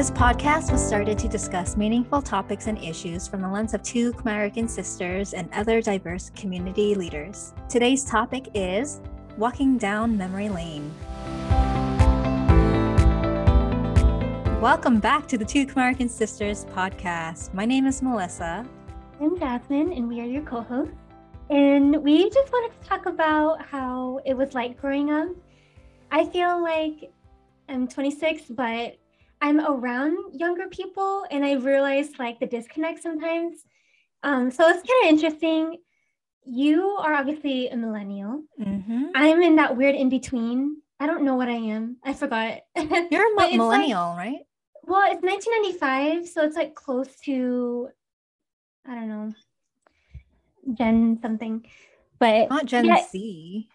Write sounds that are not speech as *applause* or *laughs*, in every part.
This podcast was started to discuss meaningful topics and issues from the lens of two Khmer sisters and other diverse community leaders. Today's topic is Walking Down Memory Lane. Welcome back to the Two Khmer Sisters podcast. My name is Melissa. I'm Jasmine, and we are your co hosts. And we just wanted to talk about how it was like growing up. I feel like I'm 26, but I'm around younger people and I realize like the disconnect sometimes. Um, so it's kind of interesting. You are obviously a millennial. Mm-hmm. I'm in that weird in between. I don't know what I am. I forgot. *laughs* You're a millennial, right? Well, it's 1995, so it's like close to, I don't know, Gen something. But Not Gen yeah, Z.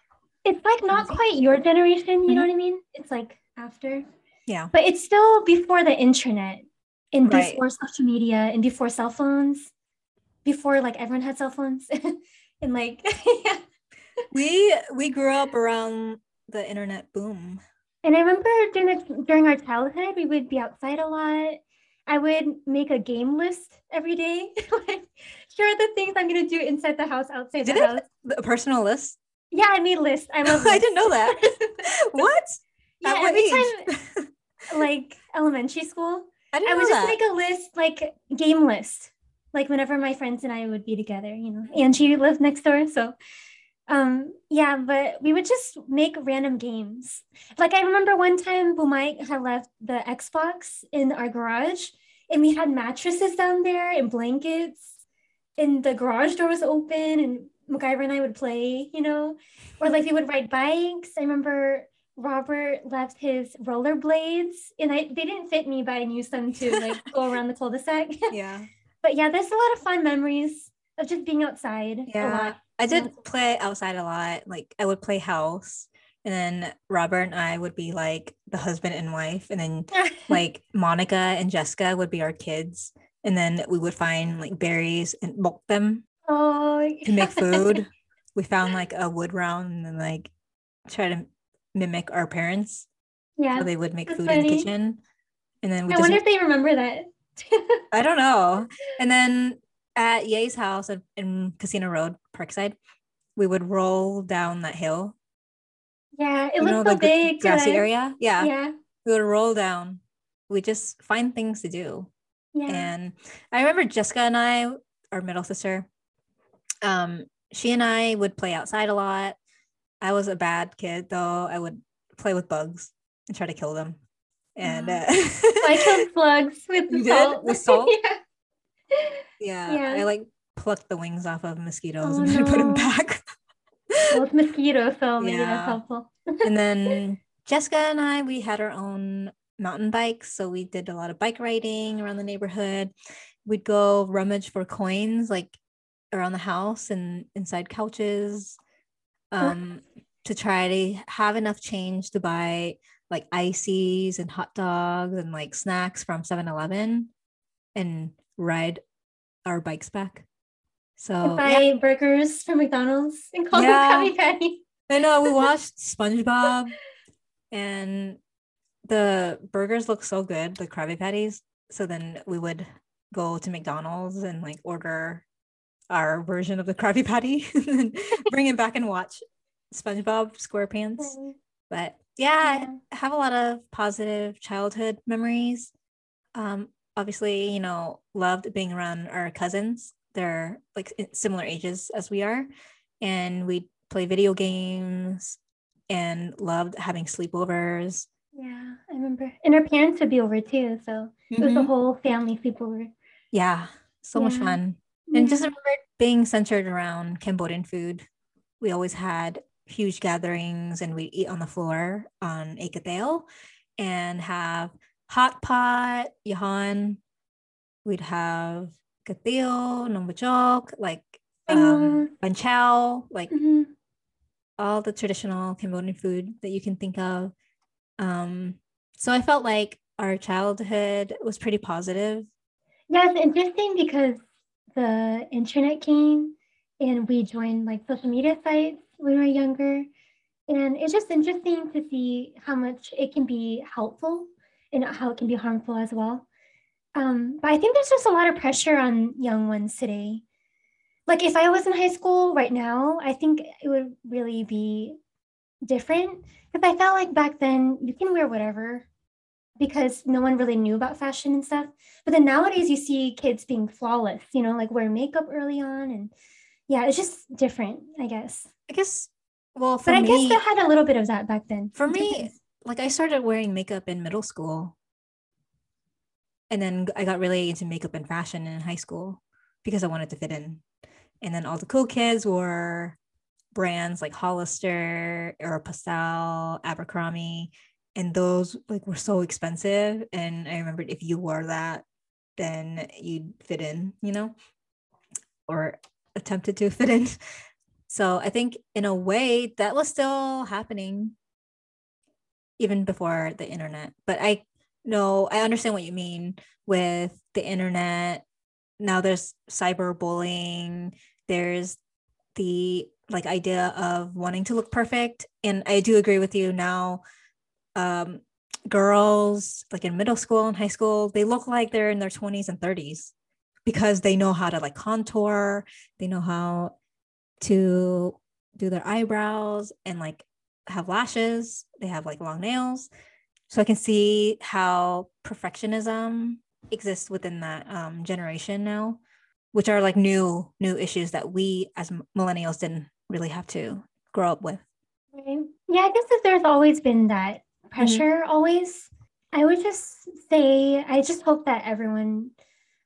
it's like not quite your generation, you know Mhm. what I mean? It's like after. Yeah. But it's still before the internet and Right. before social media and before cell phones, before like everyone had cell phones. *laughs* and like, yeah. *laughs* We we grew up around the internet boom. And I remember during, the, during our childhood, we would be outside a lot. I would make a game list every day. *laughs* like, here are the things I'm going to do inside the house, outside Did the house. A personal list? Yeah, I made lists. I love I didn't know that. what? yeah, every time, like elementary school, I I would just that. make a list, like game list, like whenever my friends and I would be together, you know. Angie lived next door, so um yeah, but we would just make random games. Like I remember one time Bumai had left the Xbox in our garage and we had mattresses down there and blankets and the garage door was open and MacGyver and I would play, you know, or like we would ride bikes. I remember Robert left his rollerblades and I they didn't fit me, but I used them to like *laughs* go around the cul-de-sac. yeah. *laughs* but yeah, there's a lot of fun memories of just being outside a Yeah. lot. I did play outside a lot. Like I would play house. And then Robert and I would be like the husband and wife. And then *laughs* like Monica and Jessica would be our kids. And then we would find like berries and bulk them oh, to make food. we found like a wood round and then like try to mimic our parents. yeah. So they would make food in the kitchen. And then we I wonder if they remember that. *laughs* I don't know. And then at Ye's house in, in Casino Road, Parkside, we would roll down that hill. yeah, it you know so the big. grassy area. Yeah, Yeah. we would roll down. We just find things to do. Yeah. And I remember Jessica and I, our middle sister, um, she and I would play outside a lot. I was a bad kid though. I would play with bugs and try to kill them. And uh, I killed bugs with *laughs* did? salt. With salt? *laughs* yeah. yeah, Yeah. I like plucked the wings off of mosquitoes Oh, and *laughs* then put them no. back. Well, it's mosquito, so maybe Yeah. that's helpful. and then Jessica and I, we had our own mountain bikes. So we did a lot of bike riding around the neighborhood. We'd go rummage for coins like around the house and inside couches um, to try to have enough change to buy like ices and hot dogs and like snacks from 7 Eleven and ride our bikes back. So, buy yeah, burgers from McDonald's and call Yeah. them Krabby Patty. I know we *laughs* watched SpongeBob and the burgers look so good, the Krabby Patties. So then we would go to McDonald's and like order our version of the Krabby Patty *laughs* and *laughs* bring it back and watch SpongeBob SquarePants. But yeah, Yeah. I have a lot of positive childhood memories. Um, obviously, you know, loved being around our cousins. They're like similar ages as we are, and we play video games and loved having sleepovers. Yeah, I remember. And our parents would be over too. So it was a Mhm. whole family sleepover. Yeah, so much fun. And just remember being centered around Cambodian food. We always had huge gatherings and we'd eat on the floor on Ekateo and have hot pot, yahan. We'd have kateo, nombachok, like um, banchao, like Mhm. all the traditional Cambodian food that you can think of. Um, so I felt like our childhood was pretty positive. Yeah, it's interesting because the internet came and we joined like social media sites when we were younger. And it's just interesting to see how much it can be helpful and how it can be harmful as well. Um, but I think there's just a lot of pressure on young ones today. Like if I was in high school right now, I think it would really be different. Because I felt like back then you can wear whatever because no one really knew about fashion and stuff. But then nowadays you see kids being flawless, you know, like wear makeup early on and yeah, it's just different, I guess. I guess well, but I me, guess they had a little bit of that back then. For me, like I started wearing makeup in middle school. And then I got really into makeup and fashion in high school because I wanted to fit in. And then all the cool kids wore brands like Hollister, Aeropostale, Abercrombie, and those like were so expensive. And I remembered if you wore that, then you'd fit in, you know, or attempted to *laughs* fit in. So I think in a way that was still happening even before the internet. But I know I understand what you mean with the internet. Now there's cyberbullying, there's the like idea of wanting to look perfect. And I do agree with you now. Um, girls like in middle school and high school, they look like they're in their 20s and 30s because they know how to like contour, they know how to do their eyebrows and like have lashes. They have like long nails. So I can see how perfectionism exists within that um, generation now, which are like new new issues that we as millennials didn't really have to grow up with. Yeah, I guess if there's always been that. Pressure, mm-hmm. always. I would just say, I just hope that everyone,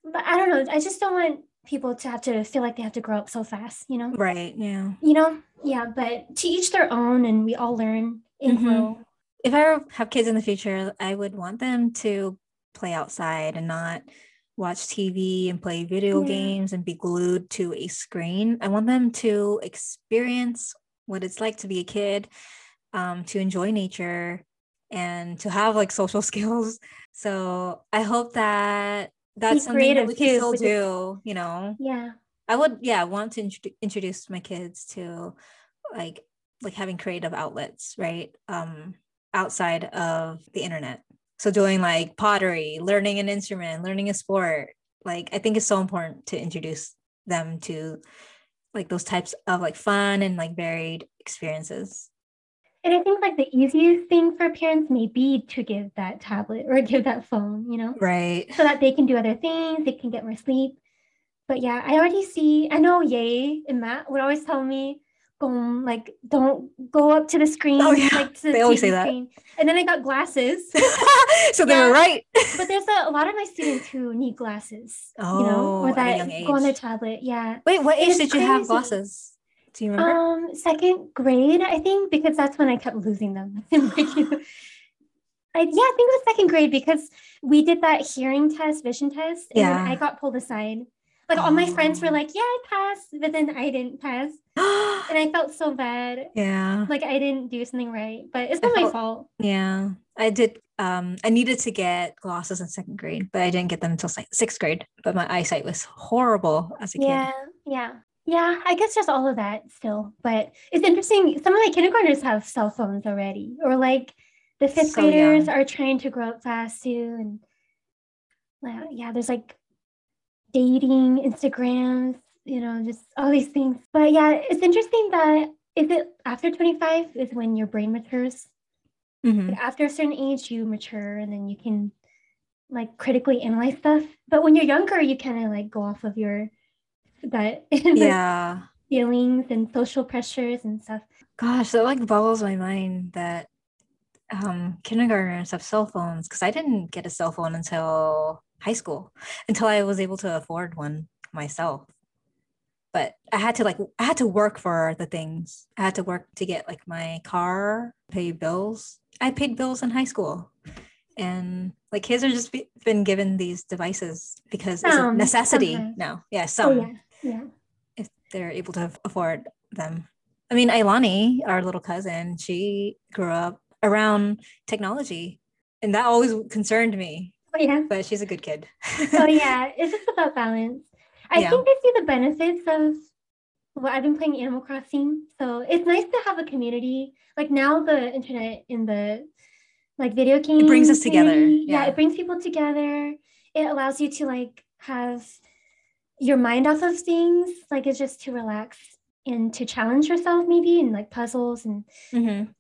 but I don't know, I just don't want people to have to feel like they have to grow up so fast, you know? Right. Yeah. You know? Yeah. But to each their own, and we all learn and mm-hmm. grow. If I have kids in the future, I would want them to play outside and not watch TV and play video yeah. games and be glued to a screen. I want them to experience what it's like to be a kid, um, to enjoy nature, and to have like social *laughs* skills. So I hope that that's something that we can still do you know? Yeah. I would yeah want to int- introduce my kids to like like having creative outlets right? Um outside of the internet. So doing like pottery learning an instrument learning a sport like i think it's so important to introduce them to like those types of like fun and like varied experiences and I think like the easiest thing for parents may be to give that tablet or *laughs* give that phone, you know? Right. So that they can do other things, they can get more sleep. But yeah, I already see, I know Yay and Matt would always tell me, boom, like don't go up to the screen. Oh, yeah. Like the they always say that. Screen. And then I got glasses. *laughs* so they were right. *laughs* but there's a, a, lot of my students who need glasses. Oh, you know, oh, or that go on their tablet. Yeah. Wait, what age did crazy. you have glasses? Do you remember? Um, second grade, I think, because that's when I kept losing them. *laughs* I, yeah, I think it was second grade because we did that hearing test, vision test, and yeah. I got pulled aside. Like oh. all my friends were oh. like, "Yeah, I passed," but then I didn't pass, *gasps* and I felt so bad. Yeah, like I didn't do something right, but it's not felt, my fault. Yeah, I did. Um, I needed to get glasses in second grade, but I didn't get them until sixth grade. But my eyesight was horrible as a kid. Yeah, yeah. Yeah, I guess just all of that still. But it's interesting. Some of the kindergartners have cell phones already, or like the fifth so graders young. are trying to grow up fast too. And yeah, there's like dating, Instagrams, you know, just all these things. But yeah, it's interesting that is it after 25 is when your brain matures. Mm-hmm. Like after a certain age, you mature and then you can like critically analyze stuff. But when you're younger, you kind of like go off of your *laughs* that yeah. feelings and social pressures and stuff. Gosh that like boggles my mind that um kindergartners have cell phones because i didn't get a cell phone until high school until i was able to afford one myself. But i had to like i had to work for the things. I had to work to get like my car pay bills. I paid bills in high school. And like kids are just be, been given these devices because it's a necessity now. Yeah some. oh, yeah yeah. If they're able to afford them. I mean, Ailani, our little cousin, she grew up around technology and that always concerned me. Oh, yeah. But she's a good kid. *laughs* oh, yeah. It's just about balance. I yeah. think I see the benefits of well, I've been playing Animal Crossing. So it's nice to have a community. Like now the internet in the like video games. It brings us together. Yeah. yeah, it brings people together. It allows you to like have your mind off of things. Like it's just to relax and to challenge yourself maybe and like puzzles and Mhm.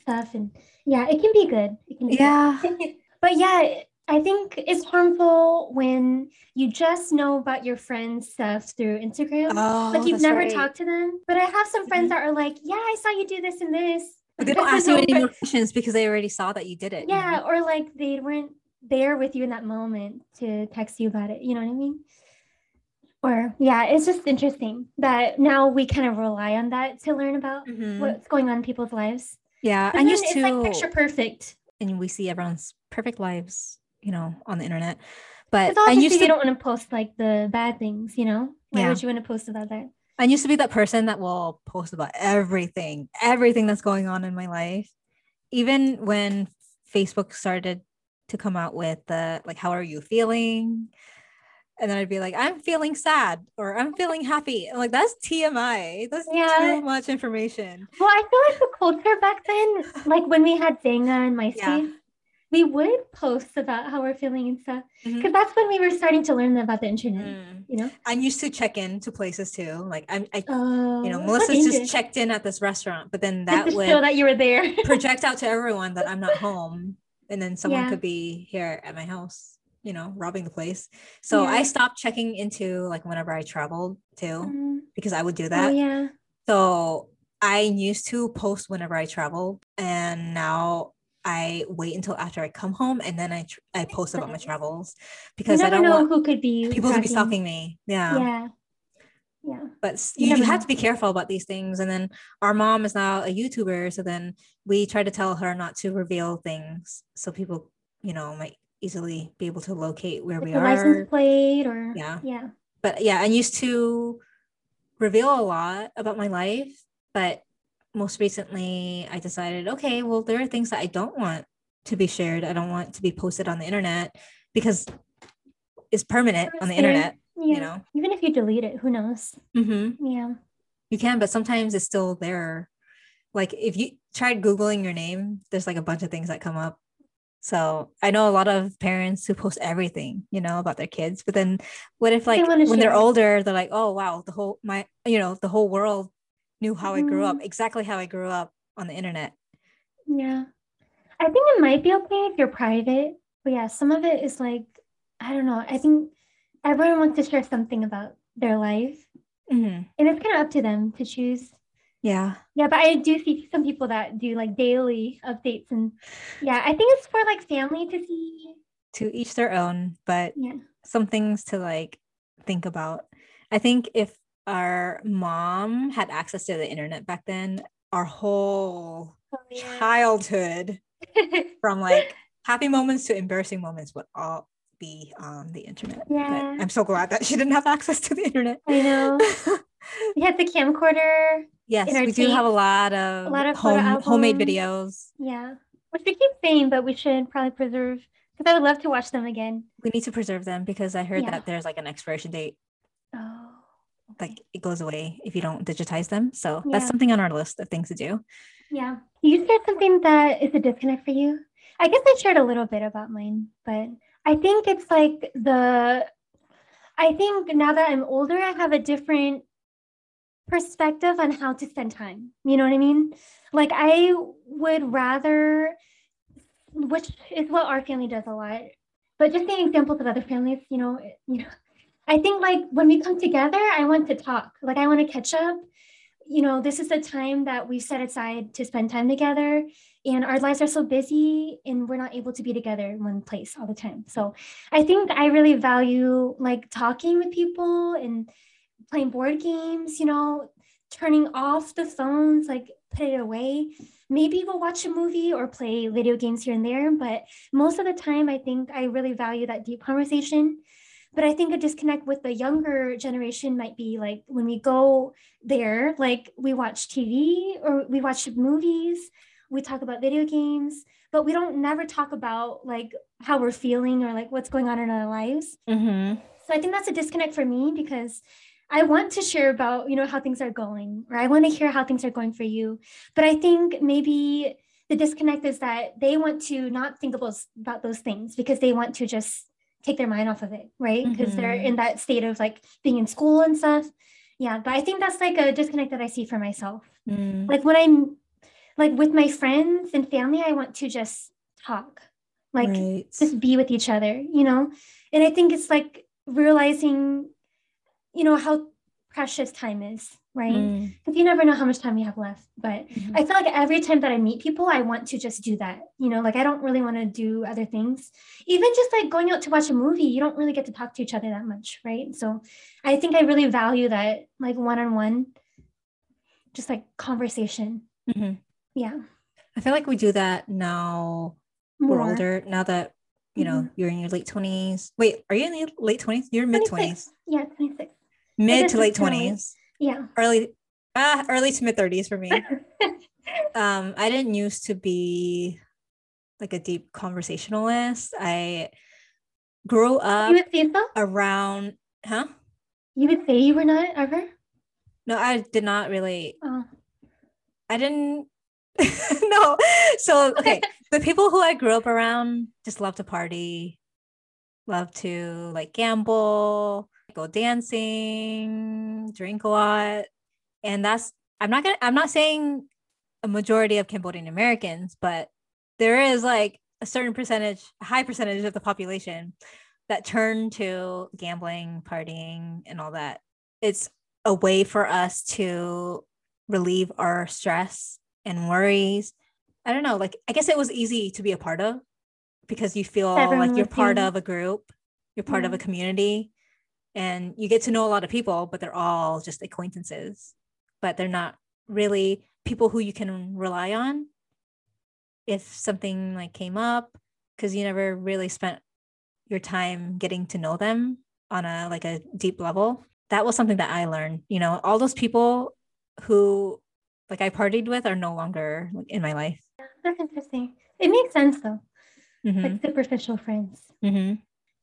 stuff. And yeah, it can be good. It can be good. Yeah. *laughs* *laughs* but yeah, I think it's harmful when you just know about your friends' stuff through Instagram. Oh, like you've never right. Mm-hmm. talked to them. But I have some friends that are like, yeah, I saw you do this and this. But they *laughs* don't ask you any more questions because they already saw that you did it. you know? Yeah, or like they weren't there with you in that moment to text you about it. You know what I mean? Or yeah, it's just interesting that now we kind of rely on that to learn about Mhm. what's going on in people's lives. Yeah. and used it's to, like picture perfect. and we see everyone's perfect lives, you know, on the internet. But I used you to don't want to post like the bad things, you know? Why Yeah. would you want to post about that? I used to be that person that will post about everything, everything that's going on in my life. Even when Facebook started to come out with the like, how are you feeling? And then I'd be like, I'm feeling sad or I'm feeling happy. Like, that's TMI. That's Yeah. too much information. Well, I feel like the culture back then, *laughs* like when we had Xanga and MySpace, Yeah. we would post about how we're feeling and stuff. Because that's when we were starting to learn about the internet, Mm. you know? I'm used to check in to places too. Like I'm, I, Oh, you know, it's Melissa's just checked in at this restaurant, but then that would show that you were there. project out to everyone that I'm not home. And then someone Yeah. could be here at my house, you know, robbing the place. So I stopped checking into like whenever I traveled too, Mm, because I would do that oh that. yeah. So I used to post whenever I traveled, and now I wait until after I come home and then I tr- I post about my travels because I don't know who could be people to be stalking me. Yeah. Yeah. Yeah. But You you, you have to be careful about these things. And then our mom is now a YouTuber, so then we try to tell her not to reveal things so people, you know, might easily be able to locate where Like we are. license plate or Yeah. Yeah. but yeah, I used to reveal a lot about my life, but most recently I decided, okay, well, there are things that I don't want to be shared. I don't want to be posted on the internet because it's permanent on the internet, Yeah. you know. Even if you delete it, who knows? hmm Yeah. You can, but sometimes it's still there. Like if you tried Googling your name, there's like a bunch of things that come up. So I know a lot of parents who post everything, you know, about their kids. But then what if like wanna when they're it. older, they're like, oh wow, the whole my you know, the whole world knew how I grew up, Mhm. exactly how I grew up on the internet. Yeah. I think it might be okay if you're private. But yeah, some of it is like, I don't know. I think everyone wants to share something about their life. Mhm. And it's kind of up to them to choose. Yeah. Yeah, but I do see some people that do like daily updates. And yeah, I think it's for like family to see. To each their own, but Yeah. some things to like think about. I think if our mom had access to the internet back then, our whole oh, childhood *laughs* from like happy moments to embarrassing moments would all be on the internet. But Yeah. I'm so glad that she didn't have access to the internet. I know. *laughs* We had the camcorder. Yes, we do have a lot of, lot of home, homemade videos. Yeah. Which we keep saying, but we should probably preserve because I would love to watch them again. We need to preserve them because I heard Yeah. that there's like an expiration date, Oh. like it goes away if you don't digitize them. So that's something on our list of things to do. Yeah. You shared something that is a disconnect for you. I guess I shared a little bit about mine, but I think it's like the, I think now that I'm older, I have a different perspective on how to spend time. You know what I mean? Like I would rather, which is what our family does a lot, but just seeing examples of other families, you know, you know, I think like when we come together, I want to talk. Like I want to catch up. You know, this is the time that we set aside to spend time together. And our lives are so busy and we're not able to be together in one place all the time. So I think I really value like talking with people and playing board games, you know, turning off the phones, like put it away. Maybe we'll watch a movie or play video games here and there. But most of the time, I think I really value that deep conversation. But I think a disconnect with the younger generation might be like when we go there, like we watch TV or we watch movies, we talk about video games, but we don't never talk about like how we're feeling or like what's going on in our lives. Mm-hmm. So I think that's a disconnect for me because I want to share about, you know, how things are going, or I want to hear how things are going for you. But I think maybe the disconnect is that they want to not think about, about those things because they want to just take their mind off of it, right? Because mm-hmm. they're in that state of like being in school and stuff. Yeah, but I think that's like a disconnect that I see for myself. Mm. Like when I'm like with my friends and family, I want to just talk, like right. just be with each other, you know? And I think it's like realizing, you know, how precious time is right? Because mm. you never know how much time you have left. But mm-hmm. I feel like every time that I meet people, I want to just do that. You know, like I don't really want to do other things. Even just like going out to watch a movie, you don't really get to talk to each other that much, right? So I think I really value that like one on one, just like conversation. Mm-hmm. Yeah. I feel like we do that now. More. We're older now that you know mm-hmm. you're in your late 20s. Wait, are you in the late 20s? You're mid 20s. Yeah, 26. Mid to late 20s yeah. Early ah, early to mid 30s for me. *laughs* Um i didn't used to be like a deep conversationalist. I grew up you would say so? around huh? You would say you were not ever? No i did not really. Oh. i didn't *laughs* no. So okay. *laughs* The people who i grew up around just love to party love to like gamble go dancing, drink a lot. And that's I'm not gonna I'm not saying a majority of Cambodian Americans, but there is like a certain percentage, a high percentage of the population that turn to gambling, partying, and all that. It's a way for us to relieve our stress and worries. I don't know, like I guess it was easy to be a part of because you feel Everyone like you're part you. of a group, you're part yeah. of a mm-hmm. community and you get to know a lot of people but they're all just acquaintances but they're not really people who you can rely on if something like came up because you never really spent your time getting to know them on a like a deep level. That was something that i learned you know all those people who like i partied with are no longer in my life. That's interesting. It makes sense though. Mm-hmm. like superficial friends. Mm-hmm.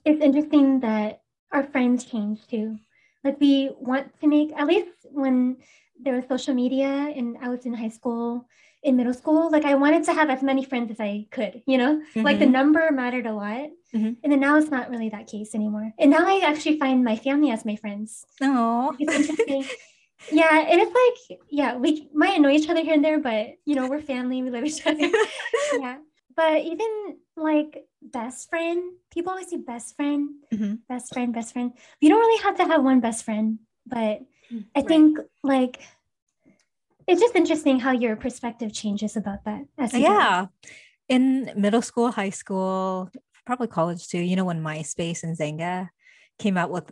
it's interesting that our friends change too. Like we want to make at least when there was social media and I was in high school, in middle school, like I wanted to have as many friends as I could, you know, mm-hmm. like the mm-hmm. number mattered a lot. Mm-hmm. And then now it's not really that case anymore. And now I actually find my family as my friends. Oh, it's interesting. yeah, and it's like, yeah, we might annoy each other here and there, but you know, we're family, we love each other. *laughs* yeah. But even like best friend, people always say best friend, mm-hmm. best friend, best friend. You don't really have to have one best friend, but I right. think like it's just interesting how your perspective changes about that. yeah. In middle school, high school, probably college too, you know, when MySpace and Xanga came out with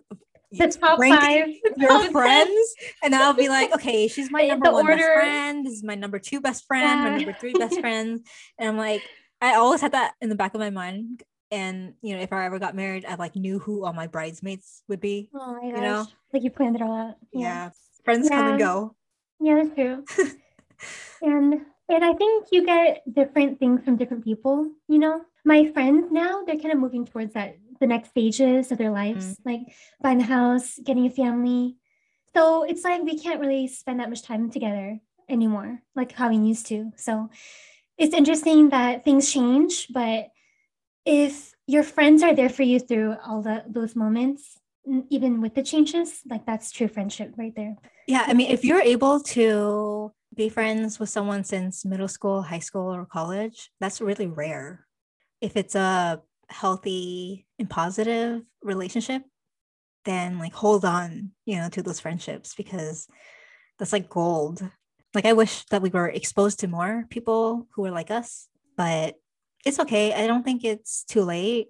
the *laughs* top five *laughs* your *laughs* friends and i'll be like okay she's my number the one order. best friend this is my number two best friend yeah. my number three best friend, and i'm like I always had that in the back of my mind. And you know, if I ever got married, I like knew who all my bridesmaids would be. Oh my gosh. You know? Like you planned it all out. Yeah. yeah. Friends yeah. come and go. Yeah, that's true. *laughs* and and I think you get different things from different people, you know. My friends now, they're kind of moving towards that the next stages of their lives, mm like buying a house, getting a family. So it's like we can't really spend that much time together anymore, like how we used to. So it's interesting that things change, but if your friends are there for you through all the, those moments, even with the changes, like that's true friendship right there. Yeah. I mean, if you're able to be friends with someone since middle school, high school, or college, that's really rare. If it's a healthy and positive relationship, then like hold on, you know, to those friendships because that's like gold like I wish that we were exposed to more people who are like us, but it's okay. I don't think it's too late.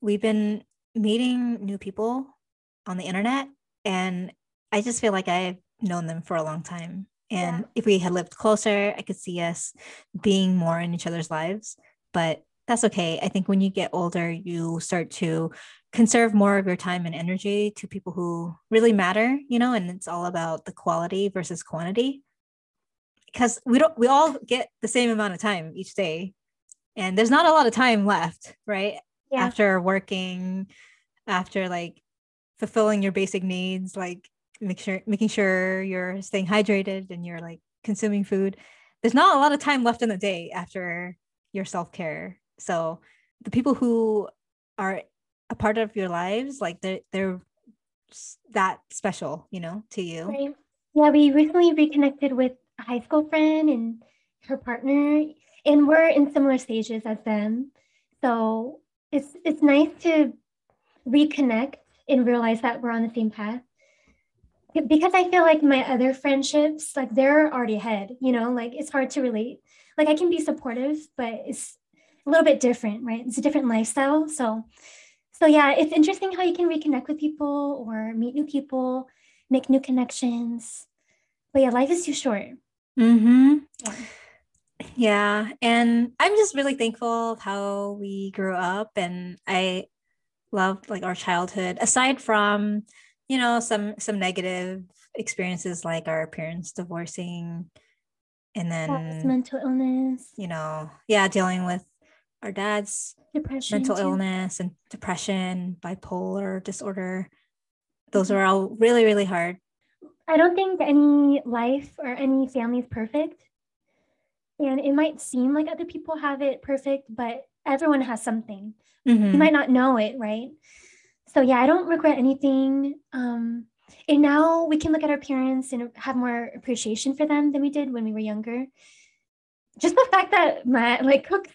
We've been meeting new people on the internet and I just feel like I've known them for a long time. And yeah. if we had lived closer, I could see us being more in each other's lives. But that's okay. I think when you get older, you start to conserve more of your time and energy to people who really matter, you know, and it's all about the quality versus quantity because we don't we all get the same amount of time each day. And there's not a lot of time left right? Yeah. after working after like fulfilling your basic needs like make sure making sure you're staying hydrated and you're like consuming food. There's not a lot of time left in the day after your self-care. So the people who are a part of your lives like they're they're that special you know to you. Right. Yeah we recently reconnected with high school friend and her partner and we're in similar stages as them so it's it's nice to reconnect and realize that we're on the same path because I feel like my other friendships, like they're already ahead, you know, like it's hard to relate. Like I can be supportive, but it's a little bit different, right? It's a different lifestyle. So, so yeah, it's interesting how you can reconnect with people or meet new people, make new connections. But yeah, life is too short. Mm-hmm. Yeah. yeah. And I'm just really thankful of how we grew up and I loved like our childhood, aside from you know some some negative experiences like our parents divorcing and then mental illness you know yeah dealing with our dad's depression mental too. illness and depression bipolar disorder those are all really really hard i don't think any life or any family is perfect and it might seem like other people have it perfect but everyone has something mm-hmm. you might not know it right so yeah, I don't regret anything. Um, and now we can look at our parents and have more appreciation for them than we did when we were younger. Just the fact that Matt like cooks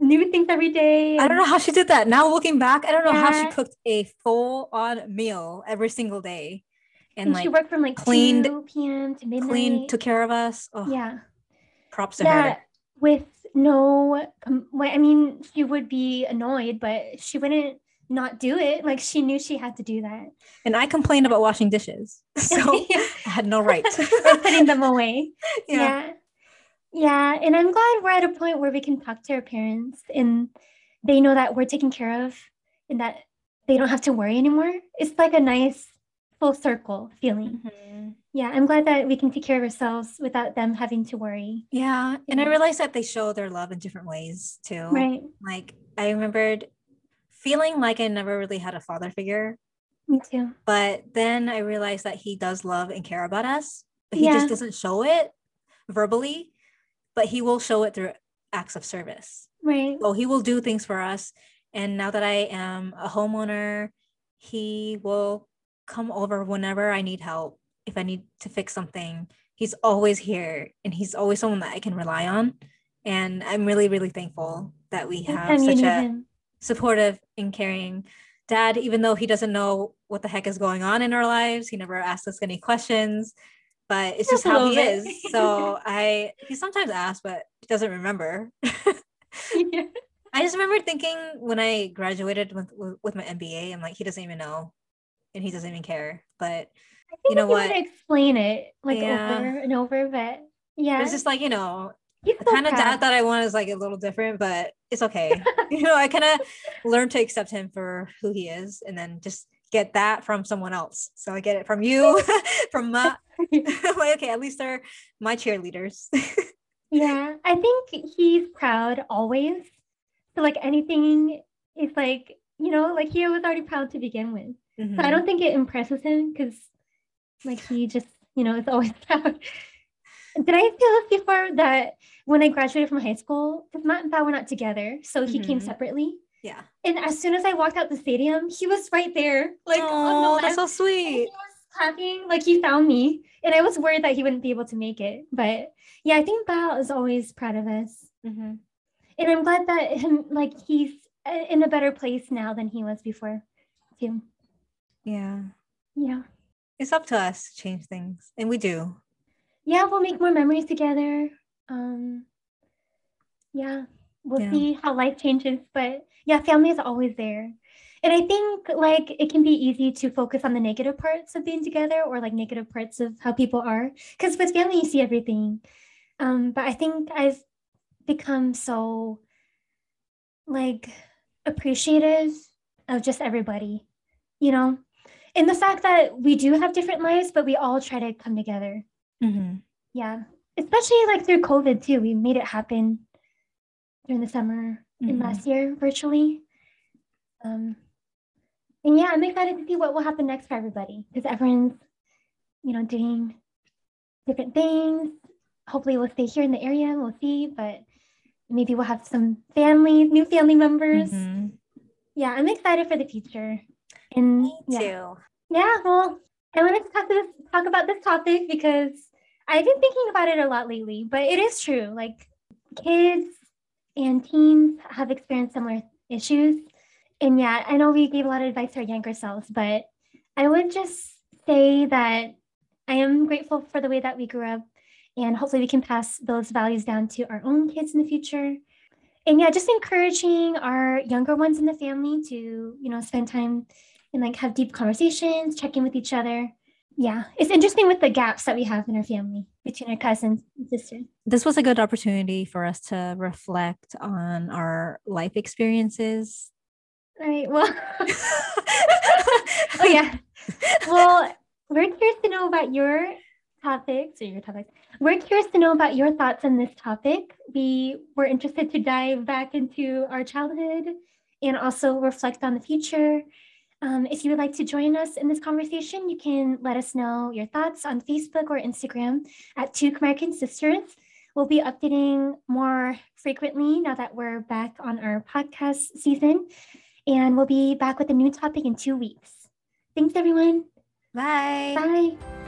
new things every day. I don't know how she did that. Now looking back, I don't know yeah. how she cooked a full on meal every single day. And, and like she worked from like cleaned 2 p.m. to midnight. Cleaned, took care of us. Oh, yeah. Props to yeah, her. With no, I mean, she would be annoyed, but she wouldn't not do it. Like she knew she had to do that. And I complained about washing dishes. *laughs* So I had no right. *laughs* putting them away. *laughs* Yeah. yeah. Yeah. And I'm glad we're at a point where we can talk to our parents and they know that we're taken care of and that they don't have to worry anymore. It's like a nice full circle feeling. Mm-hmm. Yeah, I'm glad that we can take care of ourselves without them having to worry. Yeah. And I realized that they show their love in different ways too. Right. Like I remembered feeling like I never really had a father figure. Me too. But then I realized that he does love and care about us. But he yeah. just doesn't show it verbally, but he will show it through acts of service. Right. So he will do things for us. And now that I am a homeowner, he will come over whenever I need help. If I need to fix something, he's always here and he's always someone that I can rely on. And I'm really, really thankful that we have such a him supportive and caring dad, even though he doesn't know what the heck is going on in our lives. He never asks us any questions, but it's just how he bit. is. *laughs* So I, he sometimes asks, but he doesn't remember. *laughs* yeah. I just remember thinking when I graduated with, with my MBA, I'm like, he doesn't even know and he doesn't even care. But you know what? Explain it like yeah. over and over, but yeah. It's just like, you know, the kind of dad that I want is like a little different, but it's okay. *laughs* you know, I kind of learned to accept him for who he is and then just get that from someone else. So I get it from you, *laughs* from my *laughs* like, okay, at least they're my cheerleaders. yeah, I think he's proud always. So like anything is like, you know, like he was already proud to begin with. Mm-hmm. So I mm-hmm. don't think it impresses him because like he just, you know, is always *laughs* proud. Did I tell this before that when I graduated from high school, because Matt and Bao were not together, so he mm-hmm. came separately. Yeah. And as soon as I walked out the stadium, he was right there. Like, oh, no, that's so sweet. he was clapping, like he found me. And I was worried that he wouldn't be able to make it. But yeah, I think Bao is always proud of us. Mm-hmm. And I'm glad that him, like, he's in a better place now than he was before, too. Yeah. Yeah. It's up to us to change things. And we do yeah, we'll make more memories together. Um, yeah, we'll yeah. see how life changes. But yeah, family is always there. And I think like it can be easy to focus on the negative parts of being together or like negative parts of how people are. Because with family, you see everything. Um, but I think I've become so like appreciative of just everybody, you know? And the fact that we do have different lives, but we all try to come together. Mm-hmm. Yeah, especially like through COVID too. We made it happen during the summer mm-hmm. in last year virtually. Um, and yeah, I'm excited to see what will happen next for everybody because everyone's, you know, doing different things. hopefully we'll stay here in the area. We'll see, but maybe we'll have some family, new family members. Mm-hmm. Yeah, I'm excited for the future. And Me yeah. too. Yeah, well, I wanted to talk, this, talk about this topic because I've been thinking about it a lot lately, but it is true. Like kids and teens have experienced similar issues. And yeah, I know we gave a lot of advice to our younger selves, but I would just say that I am grateful for the way that we grew up and hopefully we can pass those values down to our own kids in the future and yeah just encouraging our younger ones in the family to you know spend time and like have deep conversations check in with each other yeah it's interesting with the gaps that we have in our family between our cousins and sisters this was a good opportunity for us to reflect on our life experiences all right well *laughs* oh yeah well we're curious to know about your topics or your topics. We're curious to know about your thoughts on this topic. We were interested to dive back into our childhood and also reflect on the future. Um, if you would like to join us in this conversation, you can let us know your thoughts on Facebook or Instagram at Two Khmer Sisters. We'll be updating more frequently now that we're back on our podcast season, and we'll be back with a new topic in two weeks. Thanks, everyone. Bye. Bye.